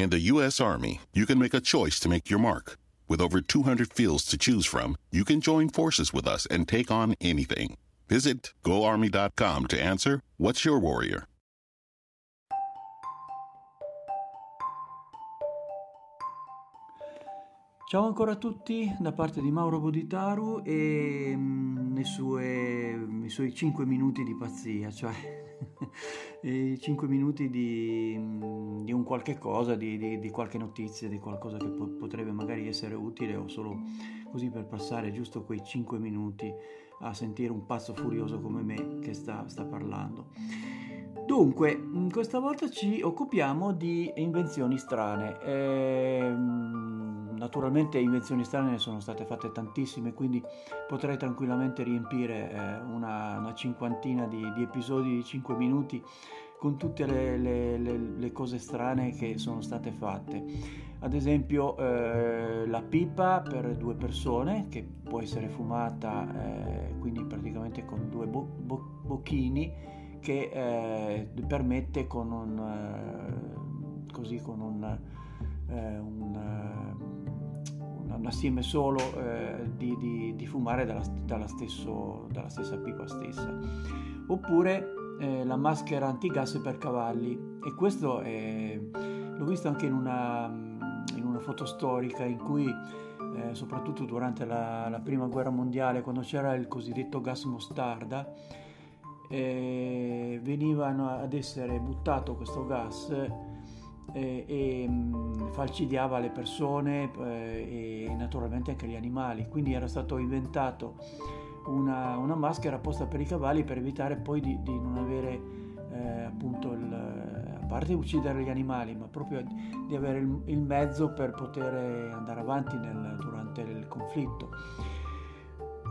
In the U.S. Army, you can make a choice to make your mark. With over 200 fields to choose from, you can join forces with us and take on anything. Visit goarmy.com to answer What's Your Warrior? Ciao ancora a tutti da parte di Mauro Boditaru e mm, i suoi 5 minuti di pazzia, cioè 5 minuti di, mm, di, un qualche cosa, di, di, di, qualche notizia, di qualcosa che po- potrebbe magari essere utile o solo così per passare giusto quei 5 minuti a sentire un pazzo furioso come me che sta, sta parlando. Dunque, mm, questa volta ci occupiamo di invenzioni strane. Ehm, naturalmente invenzioni strane ne sono state fatte tantissime, quindi potrei tranquillamente riempire eh, una, una, cinquantina di, di, episodi di 5 minuti con tutte le, le, le, le, cose strane che sono state fatte. Ad esempio eh, la pipa per due persone che può essere fumata eh, quindi praticamente con due bo- bo- bocchini che eh, permette con un, eh, così con un, eh, un un assieme solo eh, di, di, di, fumare dalla, dalla, stesso, dalla, stessa pipa stessa. Oppure eh, la maschera antigas per cavalli e questo è, l'ho visto anche in una, in una foto storica in cui eh, soprattutto durante la, la, prima guerra mondiale quando c'era il cosiddetto gas mostarda eh, venivano ad essere buttato questo gas e, e mm, falcidiava le persone eh, e naturalmente anche gli animali. Quindi era stato inventato una, una, maschera apposta per i cavalli per evitare poi di, di non avere eh, appunto il, a parte uccidere gli animali, ma proprio di avere il, il mezzo per poter andare avanti nel, durante il conflitto.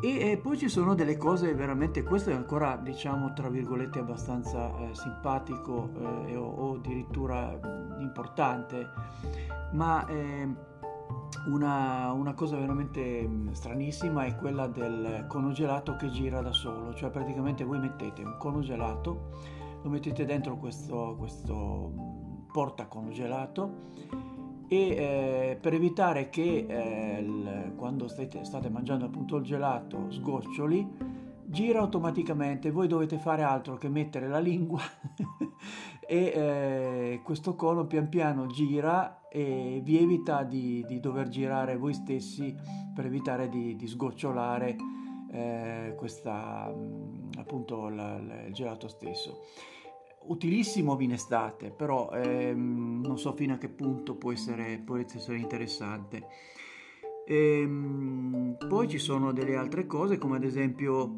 E, e, poi ci sono delle cose veramente, questo è ancora diciamo tra virgolette abbastanza eh, simpatico eh, o, o, addirittura importante, ma eh, una, una, cosa veramente stranissima è quella del cono gelato che gira da solo, cioè praticamente voi mettete un cono gelato, lo mettete dentro questo, questo porta congelato e eh, per evitare che eh, il, quando state, state, mangiando appunto il gelato sgoccioli gira automaticamente. Voi dovete fare altro che mettere la lingua. E eh, questo cono pian piano gira e vi evita di, di dover girare voi stessi per evitare di, di sgocciolare eh, questa, appunto la, la, il gelato stesso utilissimo in estate, però ehm, non so fino a che punto può essere, può essere interessante. Ehm, poi ci sono delle altre cose, come ad esempio,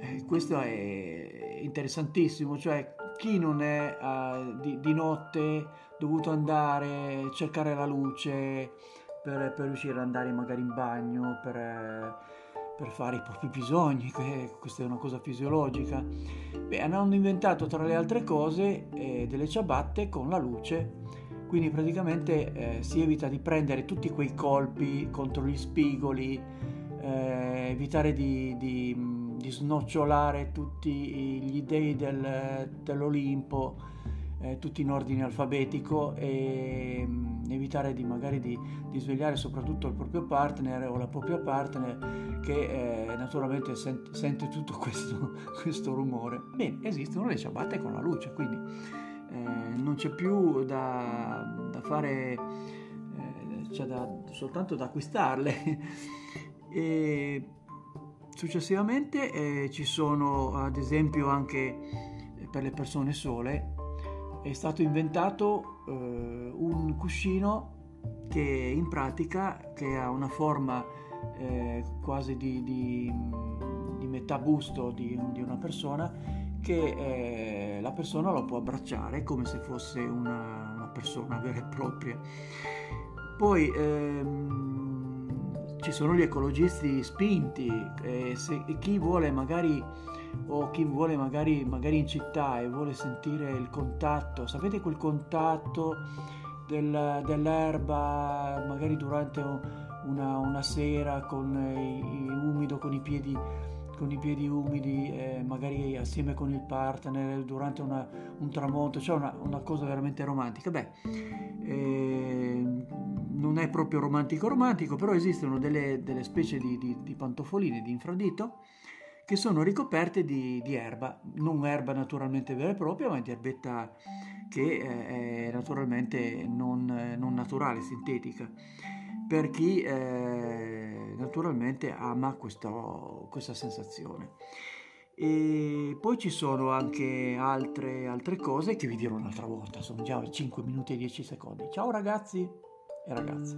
eh, questo è interessantissimo, cioè chi non è uh, di, di, notte dovuto andare a cercare la luce per, per riuscire ad andare magari in bagno, per... Eh, per fare i propri bisogni, questa è una cosa fisiologica. Beh, hanno inventato tra le altre cose eh, delle ciabatte con la luce, quindi praticamente eh, si evita di prendere tutti quei colpi contro gli spigoli, eh, evitare di, di, di, snocciolare tutti gli dei del, dell'Olimpo, eh, tutti in ordine alfabetico e evitare di magari di, di, svegliare soprattutto il proprio partner o la propria partner che eh, naturalmente sent, sente tutto questo, questo, rumore. Bene, esistono le ciabatte con la luce, quindi eh, non c'è più da, da fare, eh, c'è da, soltanto da acquistarle. e successivamente eh, ci sono ad esempio anche per le persone sole è stato inventato eh, un cuscino che in pratica che ha una forma eh, quasi di, di, di, metà busto di, di una persona che eh, la persona lo può abbracciare come se fosse una, una persona vera e propria. Poi ehm, ci sono gli ecologisti spinti e, se, e chi vuole magari o chi vuole magari, magari in città e vuole sentire il contatto, sapete quel contatto del, dell'erba magari durante una, una sera con i, umido, con i piedi con i piedi umidi, eh, magari assieme con il partner durante una, un tramonto, cioè una, una, cosa veramente romantica. Beh, eh, non è proprio romantico romantico, però esistono delle, delle specie di, di, di, pantofoline di infradito che sono ricoperte di, di, erba, non erba naturalmente vera e propria, ma di erbetta che è naturalmente non, non naturale, sintetica, per chi eh, naturalmente ama questo, questa sensazione. E poi ci sono anche altre, altre cose che vi dirò un'altra volta, sono già 5 minuti e 10 secondi. Ciao ragazzi! E ragazze.